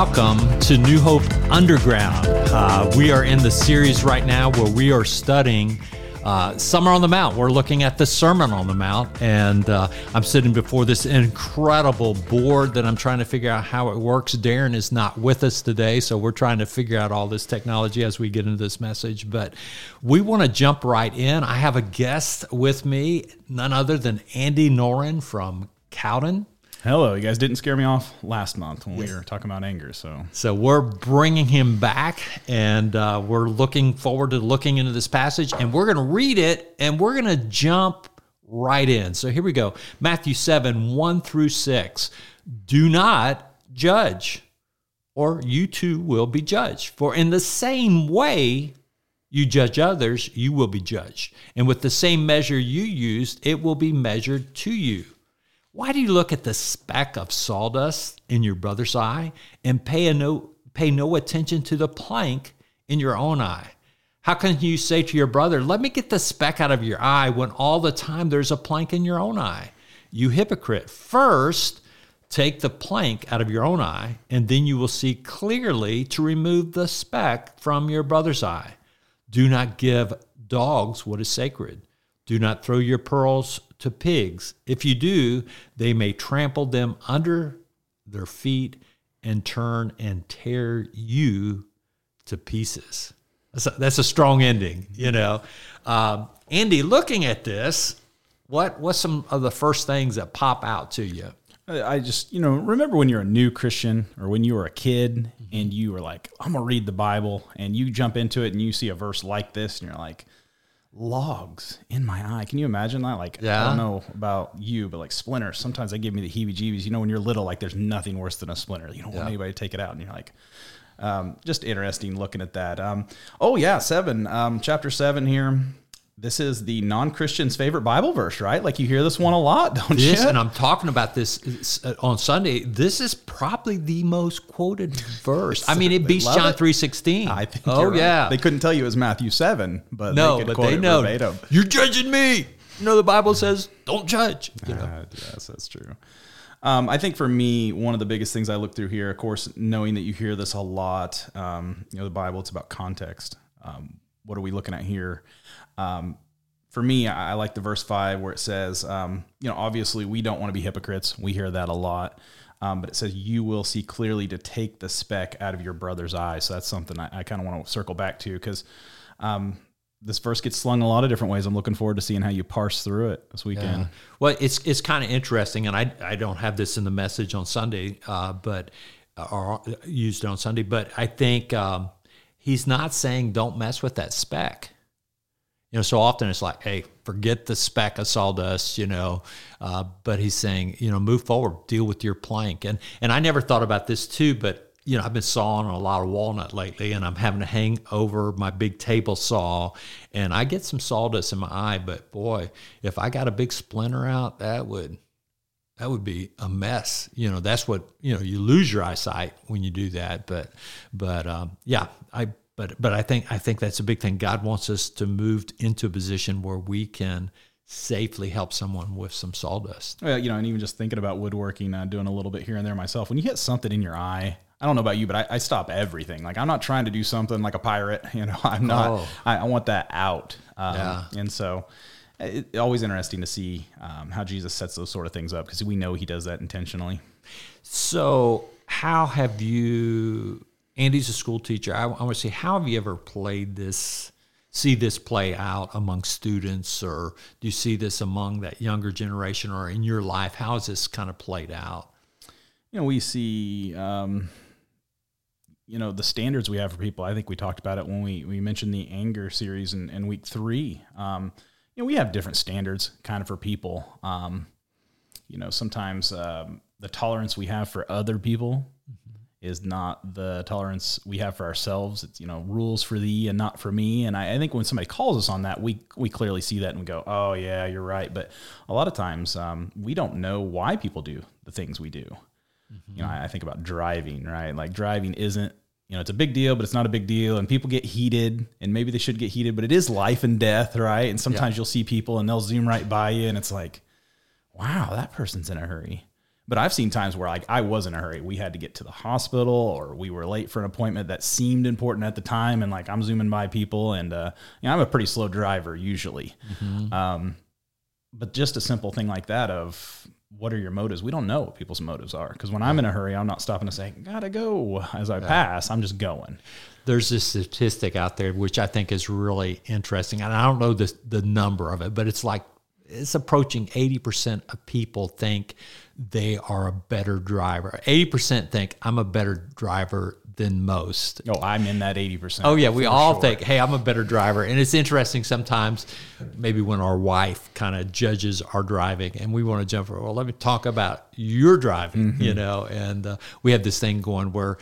welcome to New Hope Underground. Uh, we are in the series right now where we are studying uh, Summer on the Mount. We're looking at the Sermon on the Mount, and uh, I'm sitting before this incredible board that I'm trying to figure out how it works. Darren is not with us today, so we're trying to figure out all this technology as we get into this message. But we want to jump right in. I have a guest with me, none other than Andy Noren from Cowden. Hello, you guys didn't scare me off last month when we were talking about anger. So, so we're bringing him back, and uh, we're looking forward to looking into this passage, and we're going to read it, and we're going to jump right in. So here we go, Matthew seven one through six. Do not judge, or you too will be judged. For in the same way you judge others, you will be judged, and with the same measure you used, it will be measured to you. Why do you look at the speck of sawdust in your brother's eye and pay, no, pay no attention to the plank in your own eye? How can you say to your brother, Let me get the speck out of your eye when all the time there's a plank in your own eye? You hypocrite. First, take the plank out of your own eye, and then you will see clearly to remove the speck from your brother's eye. Do not give dogs what is sacred. Do not throw your pearls to pigs. If you do, they may trample them under their feet and turn and tear you to pieces. That's a, that's a strong ending, you know. Um, Andy, looking at this, what what's some of the first things that pop out to you? I just, you know, remember when you're a new Christian or when you were a kid and you were like, I'm going to read the Bible and you jump into it and you see a verse like this and you're like, logs in my eye. Can you imagine that? Like, yeah. I don't know about you, but like splinters, sometimes they give me the heebie jeebies. You know, when you're little, like there's nothing worse than a splinter. You don't yeah. want anybody to take it out. And you're like, um, just interesting looking at that. Um, oh, yeah, seven, um, chapter seven here this is the non-Christian's favorite Bible verse, right? Like you hear this one a lot, don't this, you? And I'm talking about this uh, on Sunday. This is probably the most quoted verse. I mean, it beats John three sixteen. I think. Oh yeah, they couldn't tell you it was Matthew seven, but no, they but they know. Verbatim. You're judging me. You know the Bible says don't judge. You know? uh, yes, that's true. Um, I think for me, one of the biggest things I look through here, of course, knowing that you hear this a lot, um, you know, the Bible, it's about context. Um, what are we looking at here? Um, for me, I, I, like the verse five where it says, um, you know, obviously we don't want to be hypocrites. We hear that a lot. Um, but it says, you will see clearly to take the speck out of your brother's eye. So that's something I, I kind of want to circle back to because um, this verse gets slung a lot of different ways. I'm looking forward to seeing how you parse through it this weekend. Yeah. Well, it's it's kind of interesting, and I I don't have this in the message on Sunday, uh, but uh, or used on Sunday, but I think um, he's not saying don't mess with that speck. you know, so often it's like, hey, forget the speck of sawdust, you know. Uh, but he's saying, you know, move forward, deal with your plank. And and I never thought about this too, but you know, I've been sawing a lot of walnut lately, and I'm having to hang over my big table saw, and I get some sawdust in my eye. But boy, if I got a big splinter out, that would that would be a mess. You know, that's what you know. You lose your eyesight when you do that. But but um, yeah, I but but I think I think that's a big thing. God wants us to move into a position where we can safely help someone with some sawdust. Well, you know, and even just thinking about woodworking, uh, doing a little bit here and there myself. When you get something in your eye, I don't know about you, but I, I, stop everything. Like I'm not trying to do something like a pirate. You know, I'm not. Oh. I, I, want that out. Um, yeah. And so, it's always interesting to see um, how Jesus sets those sort of things up because we know He does that intentionally. So, how have you Andy's a school teacher. I, I want to say, how have you ever played this? See this play out among students, or do you see this among that younger generation, or in your life? How has this kind of played out? You know, we see, um, you know, the standards we have for people. I think we talked about it when we we mentioned the anger series in, in week three. Um, you know, we have different standards kind of for people. Um, you know, sometimes um, the tolerance we have for other people is not the tolerance we have for ourselves. It's you know rules for thee and not for me. And I, I, think when somebody calls us on that, we we clearly see that and we go, oh yeah, you're right. But a lot of times um, we don't know why people do the things we do. Mm-hmm. You know, I, I think about driving, right? Like driving isn't you know it's a big deal, but it's not a big deal, and people get heated, and maybe they should get heated, but it is life and death, right? And sometimes yeah. you'll see people and they'll zoom right by you, and it's like, wow, that person's in a hurry But I've seen times where like I was in a hurry. We had to get to the hospital or we were late for an appointment that seemed important at the time. And like I'm zooming by people and, uh, you know, I'm a pretty slow driver usually. Mm-hmm. Um, but just a simple thing like that of what are your motives? We don't know what people's motives are. Cause when I'm in a hurry, I'm not stopping to say, gotta go as I pass. I'm just going there's this statistic out there which I think is really interesting, and I don't know the the number of it, but it's like it's approaching 80% of people think they are a better driver. 80% think I'm a better driver than most. Oh, I'm in that 80%. Oh, yeah. We all sure. think, hey, I'm a better driver. And it's interesting sometimes, maybe when our wife kind of judges our driving and we want to jump, for, well, let me talk about your driving, mm-hmm. you know. And uh, we have this thing going where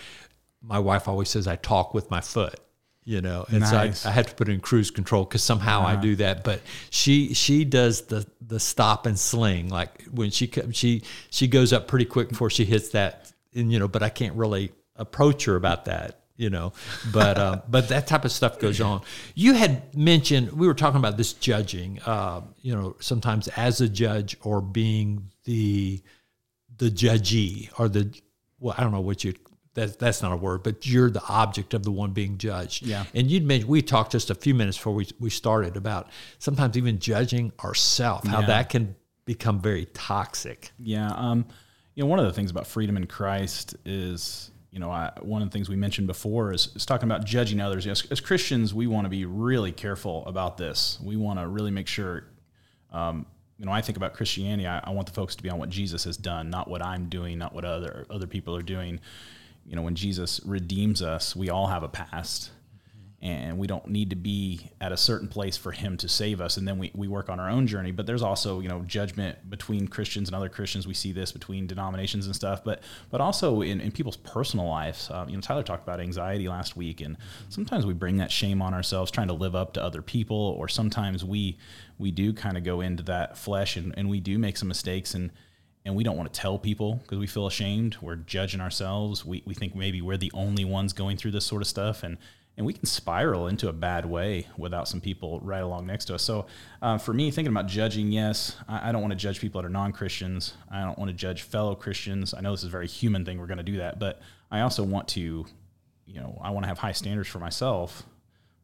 my wife always says I talk with my foot you know and nice. so I, I, have to put in cruise control because somehow uh-huh. I do that but she she does the the stop and sling like when she comes she she goes up pretty quick before she hits that and you know but I can't really approach her about that you know but uh, but that type of stuff goes on you had mentioned we were talking about this judging uh, you know sometimes as a judge or being the the judgee or the well I don't know what you that's that's not a word, but you're the object of the one being judged. Yeah. And you'd mentioned we talked just a few minutes before we we started about sometimes even judging ourselves, how yeah. that can become very toxic. Yeah. Um, you know, one of the things about freedom in Christ is, you know, I, one of the things we mentioned before is, is talking about judging others. As, as, Christians, we want to be really careful about this. We want to really make sure. Um, you know, I think about Christianity. I, I want the focus to be on what Jesus has done, not what I'm doing, not what other other people are doing you know, when Jesus redeems us, we all have a past and we don't need to be at a certain place for him to save us and then we, we work on our own journey but there's also you know judgment between christians and other christians we see this between denominations and stuff but but also in, in people's personal lives um, you know tyler talked about anxiety last week and sometimes we bring that shame on ourselves trying to live up to other people or sometimes we we do kind of go into that flesh and, and we do make some mistakes and and we don't want to tell people because we feel ashamed. We're judging ourselves. We, we think maybe we're the only ones going through this sort of stuff. And, and we can spiral into a bad way without some people right along next to us. So, uh, for me, thinking about judging, yes, I, I don't want to judge people that are non Christians. I don't want to judge fellow Christians. I know this is a very human thing. We're going to do that. But I also want to, you know, I want to have high standards for myself,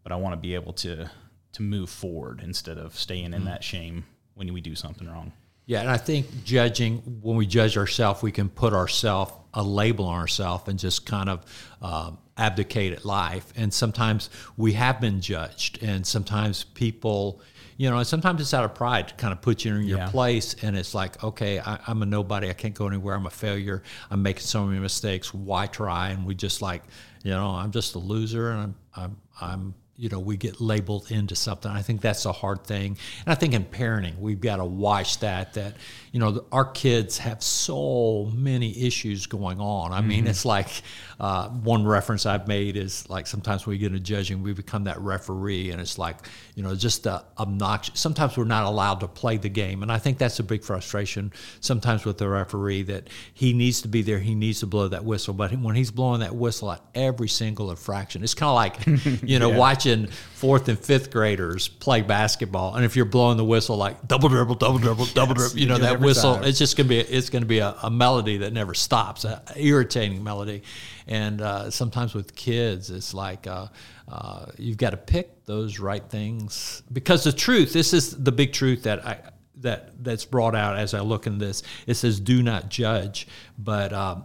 but I want to be able to, to move forward instead of staying in mm-hmm. that shame when we do something wrong. Yeah, and I think judging when we judge ourselves, we can put ourselves a label on ourselves and just kind of um, abdicate at life. And sometimes we have been judged, and sometimes people, you know, and sometimes it's out of pride to kind of put you in your yeah. place, and it's like, okay, I, am a nobody, I can't go anywhere, I'm a failure, I'm making so many mistakes. Why try? And we just like, you know, I'm just a loser, and I'm I'm I'm you know we get labeled into something. I think that's a hard thing. And i think in parenting we've got to watch that that you know our kids have so many issues going on. I mean mm-hmm. it's like uh, one reference i've made is like sometimes we get into judging we become that referee and it's like you know just uh, obnoxious sometimes we're not allowed to play the game. And i think that's a big frustration sometimes with the referee that he needs to be there he needs to blow that whistle. But when he's blowing that whistle at every single infraction it's kind of like you know yeah. watch watching fourth and fifth graders play basketball, and if you're blowing the whistle like double dribble, double dribble, double dribble, you know that whistle. Time. It's just gonna be it's gonna be a, a melody that never stops, an irritating melody. And uh, sometimes with kids, it's like uh, uh, you've got to pick those right things because the truth. This is the big truth that I that that's brought out as I look in this. It says, "Do not judge," but um,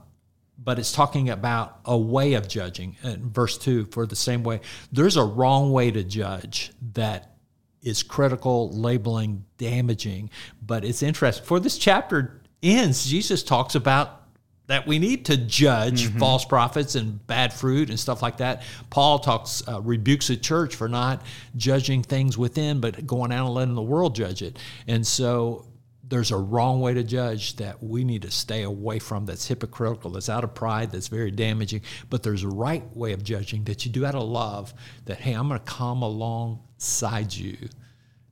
but it's talking about a way of judging. In verse 2, for the same way, there's a wrong way to judge that is critical, labeling, damaging. But it's interesting. For this chapter ends, Jesus talks about that we need to judge mm-hmm. false prophets and bad fruit and stuff like that. Paul talks, uh, rebukes the church for not judging things within, but going out and letting the world judge it. And so there's a wrong way to judge that we need to stay away from that's hypocritical, that's out of pride, that's very damaging. But there's a right way of judging that you do out of love that, hey, I'm going to come alongside you,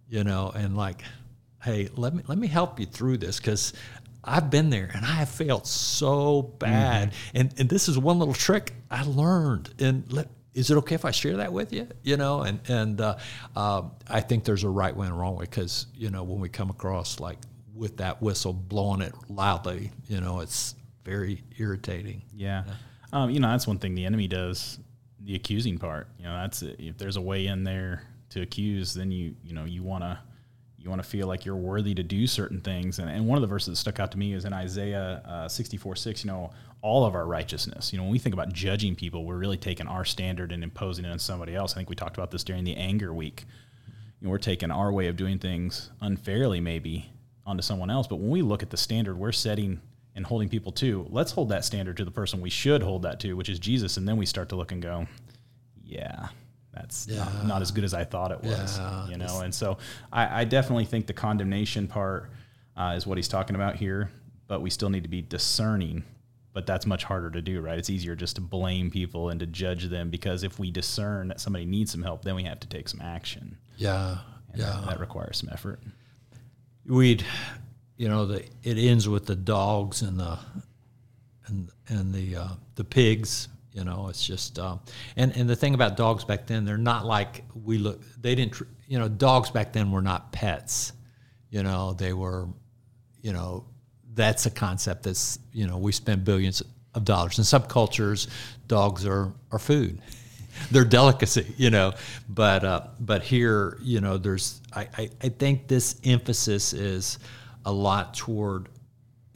you know, and like, hey, let me, let me help you through this because I've been there and I have failed so bad. Mm-hmm. And, and this is one little trick I learned. And let, is it okay if I share that with you? You know, and and uh, uh, I think there's a right way and a wrong way because you know when we come across like with that whistle blowing it loudly. You know, it's very irritating. Yeah. Um, you know, that's one thing the enemy does, the accusing part. You know, that's if there's a way in there to accuse, then you you know you want to you want to feel like you're worthy to do certain things. And, and one of the verses that stuck out to me is in Isaiah uh, 64 6. You know, all of our righteousness. You know, when we think about judging people, we're really taking our standard and imposing it on somebody else. I think we talked about this during the anger week. You know, we're taking our way of doing things unfairly, maybe, onto someone else. But when we look at the standard we're setting and holding people to, let's hold that standard to the person we should hold that to, which is Jesus. And then we start to look and go, yeah, that's yeah. not, not, as good as I thought it was, yeah. you know? And so I, I, definitely think the condemnation part uh, is what he's talking about here, but we still need to be discerning but that's much harder to do, right? It's easier just to blame people and to judge them because if we discern that somebody needs some help, then we have to take some action. Yeah, and yeah, that, that, requires some effort. We'd, you know, the it ends with the dogs and the and and the uh, the pigs. You know, it's just uh, and and the thing about dogs back then, they're not like we look. They didn't, you know, dogs back then were not pets. You know, they were, you know, that's a concept that's you know we spend billions of dollars in some cultures dogs are are food they're delicacy you know. But uh, but here you know there's I, I, I think this emphasis is a lot toward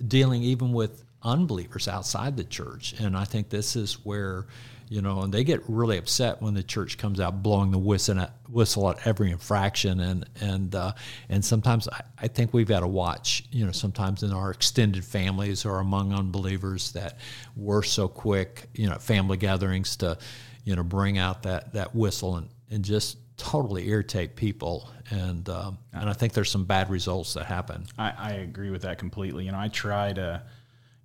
dealing even with unbelievers outside the church. And i think this is where you know, and they get really upset when the church comes out blowing the whistle at, whistle at every infraction, and and uh, and sometimes I, I, think we've got to watch, you know, sometimes in our extended families or among unbelievers that we're so quick, you know, family gatherings to, you know, bring out that that whistle and and just totally irritate people, and um, and I think there's some bad results that happen. I, I agree with that completely. You know, I try to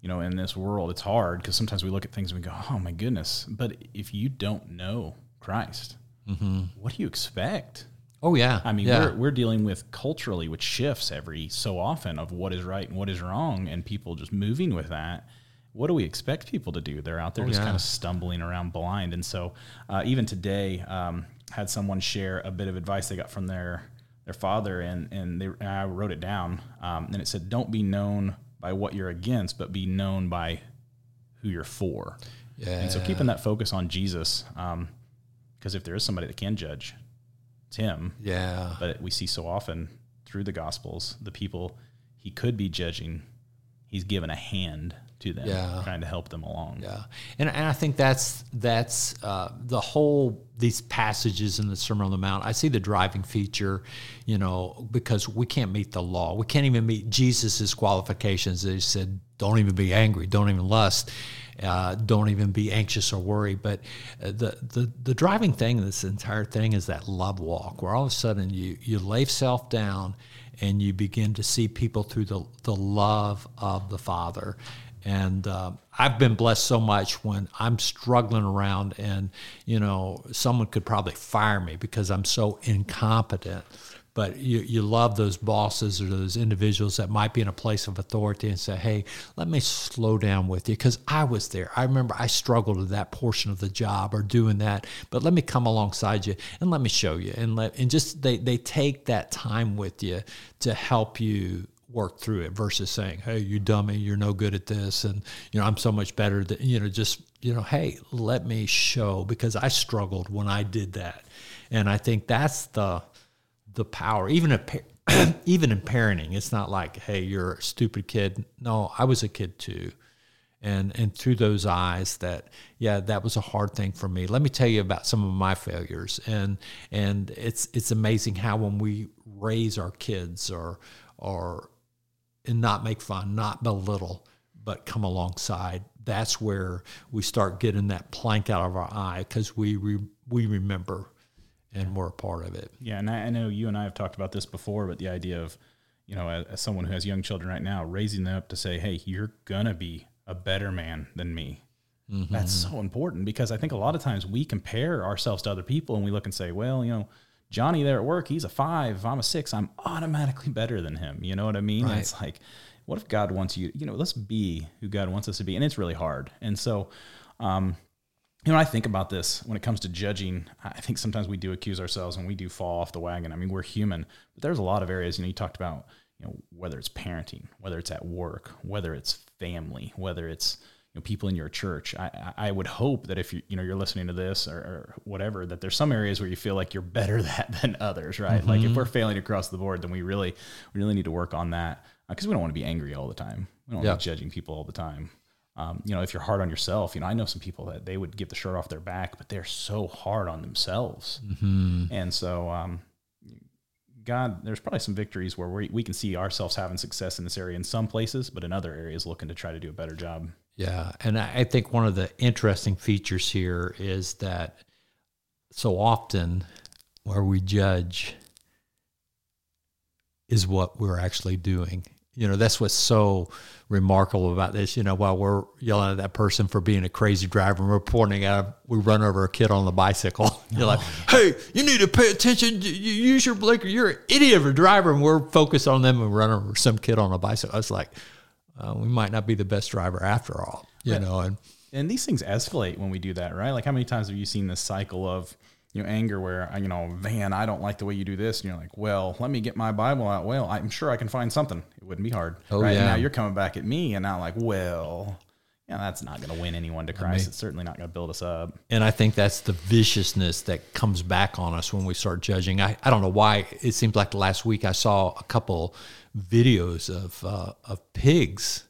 you know, in this world, it's hard because sometimes we look at things and we go, oh my goodness. But if you don't know Christ, mm-hmm. what do you expect? Oh yeah. I mean, yeah. we're, we're dealing with culturally, which shifts every so often of what is right and what is wrong, and people just moving with that. What do we expect people to do? They're out there oh, just yeah. kind of stumbling around blind. And so, uh, even today, um, had someone share a bit of advice they got from their their father, and and, they, and I wrote it down, um, and it said, "Don't be known by what you're against, but be known by who you're for. Yeah. And so keeping that focus on Jesus, because um, if there is somebody that can judge, it's him. Yeah. But we see so often through the Gospels, the people he could be judging, he's given a hand to them, yeah. trying to help them along. Yeah, and, and I think that's that's uh, the whole these passages in the Sermon on the Mount. I see the driving feature, you know, because we can't meet the law. We can't even meet Jesus's qualifications. He said, "Don't even be angry. Don't even lust." Uh, don't even be anxious or worried. But uh, the, the the driving thing this entire thing is that love walk, where all of a sudden you you lay self down and you begin to see people through the, the love of the Father. And uh, I've been blessed so much when I'm struggling around and, you know, someone could probably fire me because I'm so incompetent but you, you love those bosses or those individuals that might be in a place of authority and say, hey, let me slow down with you because I was there. I remember I struggled with that portion of the job or doing that, but let me come alongside you and let me show you. And let and just they, they take that time with you to help you work through it versus saying, "Hey, you dummy, you're no good at this," and you know I'm so much better than you know. Just you know, hey, let me show because I struggled when I did that, and I think that's the the power, even a, even in parenting. It's not like, hey, you're a stupid kid. No, I was a kid too, and and through those eyes, that yeah, that was a hard thing for me. Let me tell you about some of my failures, and and it's it's amazing how when we raise our kids or or and not make fun, not belittle, but come alongside. That's where we start getting that plank out of our eye because we re, we remember and we're a part of it. Yeah, and I, I, know you and I have talked about this before, but the idea of, you know, as, as, someone who has young children right now, raising them up to say, "Hey, you're gonna be a better man than me." Mm-hmm. That's so important because I think a lot of times we compare ourselves to other people and we look and say, "Well, you know." Johnny there at work, he's a five, I'm a six, I'm automatically better than him. You know what I mean? Right. It's like, what if God wants you, you know, let's be who God wants us to be. And it's really hard. And so, um, you know, I think about this when it comes to judging. I think sometimes we do accuse ourselves and we do fall off the wagon. I mean, we're human, but there's a lot of areas. You know, you talked about you know, whether it's parenting, whether it's at work, whether it's family, whether it's you know, people in your church. I, I would hope that if you you know you're listening to this or, or whatever, that there's some areas where you feel like you're better at than others, right? Mm-hmm. Like if we're failing across the board, then we really we really need to work on that because uh, we don't want to be angry all the time. We don't want to be judging people all the time. Um, you know, if you're hard on yourself, you know, I know some people that they would give the shirt off their back, but they're so hard on themselves. Mm-hmm. And so, um, God, there's probably some victories where we, we can see ourselves having success in this area in some places, but in other areas looking to try to do a better job. Yeah. And I think one of the interesting features here is that so often where we judge is what we're actually doing. You know, that's what's so remarkable about this. You know, while we're yelling at that person for being a crazy driver and we're pointing out, we run over a kid on the bicycle. You're oh, like, hey, you need to pay attention. You use your blinker. You're an idiot of a driver. And we're focused on them and run over some kid on a bicycle. I was like, uh, we might not be the best driver after all, you right. know. And, and these things escalate when we do that, right? Like, how many times have you seen this cycle of, you know, anger where, you know, Van, I don't like the way you do this. And you're like, well, let me get my Bible out. Well, I'm sure I can find something. It wouldn't be hard. Oh, right? yeah. And now you're coming back at me and i'm like, well, yeah, that's not going to win anyone to Christ. I mean, it's certainly not going to build us up. And I think that's the viciousness that comes back on us when we start judging. I, I don't know why. It seems like last week I saw a couple videos of uh, of pigs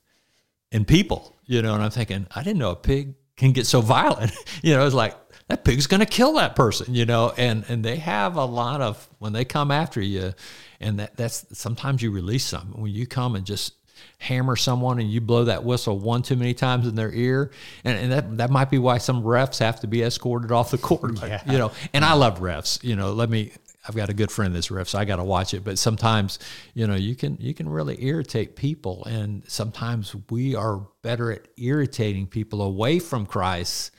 and people, you know, and I'm thinking, I didn't know a pig can get so violent. you know, it's like that pig's going to kill that person, you know, and and they have a lot of when they come after you, and that that's sometimes you release some when you come and just hammer someone and you blow that whistle one too many times in their ear and, and that that might be why some refs have to be escorted off the court yeah. you know and i love refs you know let me I've got a good friend that's ref, so I got to watch it. But sometimes, you know, you can you can really irritate people, and sometimes we are better at irritating people away from Christ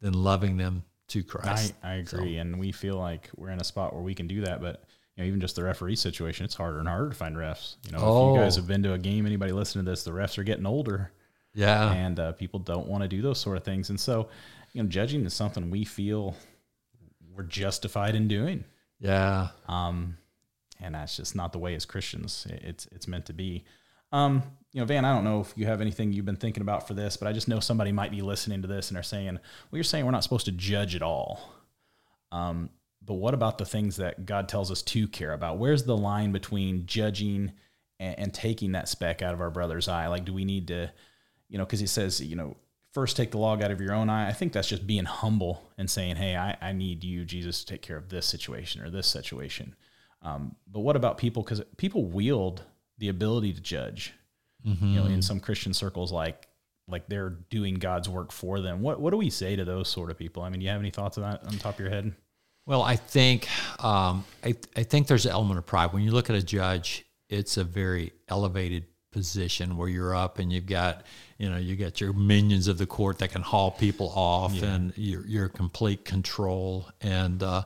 than loving them to Christ. I, I agree, so. and we feel like we're in a spot where we can do that, but you know, even just the referee situation, it's harder and harder to find refs. You know, oh. if you guys oh. have been to a game, anybody listening to this, the refs are getting older. Yeah, and uh, people don't want to do those sort of things, and so you know, judging is something we feel we're justified in doing. Yeah. Um, and that's just not the way as Christians it's it's meant to be. Um, you know, Van, I don't know if you have anything you've been thinking about for this, but I just know somebody might be listening to this and are saying, well, you're saying we're not supposed to judge at all. Um, but what about the things that God tells us to care about? Where's the line between judging and, and taking that speck out of our brother's eye? Like, do we need to, you know, because he says, you know, first take the log out of your own eye. I think that's just being humble and saying, hey, I, I need you, Jesus, to take care of this situation or this situation. Um, but what about people? Because people wield the ability to judge. Mm-hmm. You know, in some Christian circles, like like they're doing God's work for them. What what do we say to those sort of people? I mean, do you have any thoughts on that on top of your head? Well, I think um, I I think there's an element of pride when you look at a judge. It's a very elevated position where you're up and you've got you know you got your minions of the court that can haul people off yeah. and you're, you're complete control and uh,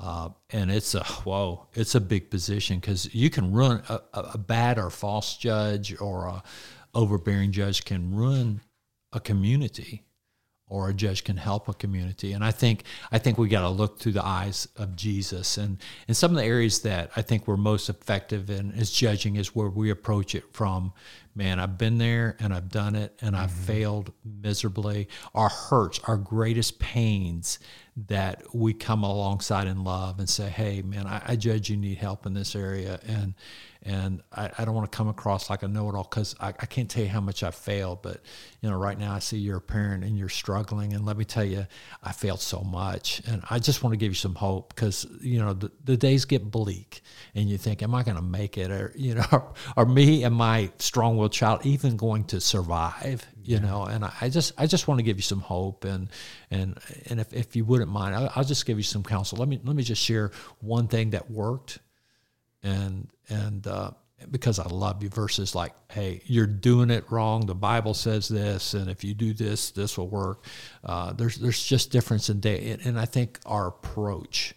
uh, and it's a whoa, it's a big position because you can run a, a, bad or false judge or a overbearing judge can ruin a community, or a judge can help a community. And I think I think we got to look through the eyes of Jesus. And in some of the areas that I think we're most effective in is judging is where we approach it from. Man, I've been there and I've done it and I've mm-hmm. failed miserably. Our hurts, our greatest pains that we come alongside in love and say, "Hey, man, I, I judge you need help in this area," and and I, I don't want to come across like a know-it-all because I, I can't tell you how much I failed. But you know, right now I see you're a parent and you're struggling, and let me tell you, I failed so much, and I just want to give you some hope because you know the, the days get bleak, and you think, "Am I going to make it?" Or you know, are, are me and my child even going to survive? You know, and I, I just I just want to give you some hope, and and and if, if you wouldn't mind, I'll, I'll just give you some counsel. Let me let me just share one thing that worked and and uh, because I love you versus like, hey, you're doing it wrong. The Bible says this, and if you do this, this will work. Uh, there's there's just difference in day, and I think our approach.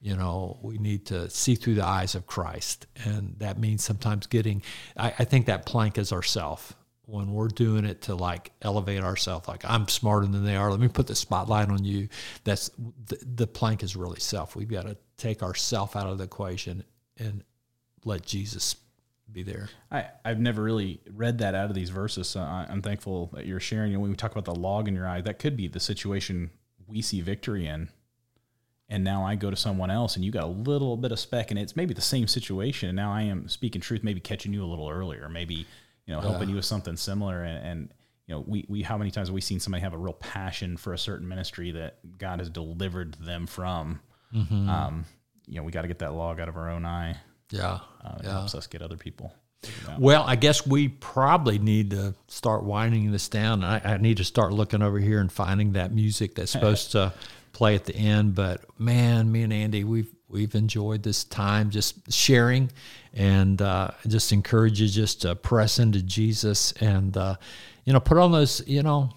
You know, we need to see through the eyes of Christ, and that means sometimes getting. I, I think that plank is ourself when we're doing it to like elevate ourselves like i'm smarter than they are let me put the spotlight on you that's the, the plank is really self we've got to take ourself out of the equation and let Jesus be there. I, I've never really read that out of these verses. So I, I'm thankful that you're sharing. And when we talk about the log in your eye, that could be the situation we see victory in. And now I go to someone else and you got a little bit of speck and it's maybe the same situation. And now I am speaking truth, maybe catching you a little earlier, maybe, you know, helping you with something similar. And, and, you know, we, we, how many times have we seen somebody have a real passion for a certain ministry that God has delivered them from? Um, you know, we got to get that log out of our own eye. Yeah. Uh, It yeah. helps us get other people. Well, I guess we probably need to start winding this down. I, I need to start looking over here and finding that music that's supposed to play at the end. But man, me and Andy, we've we've enjoyed this time just sharing, and uh, just encourage you just to press into Jesus and uh, you know put on those you know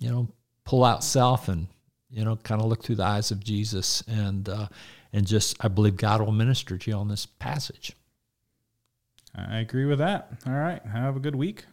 you know pull out self and you know kind of look through the eyes of Jesus and uh, and just I believe God will minister to you on this passage. I agree with that. All right. Have a good week.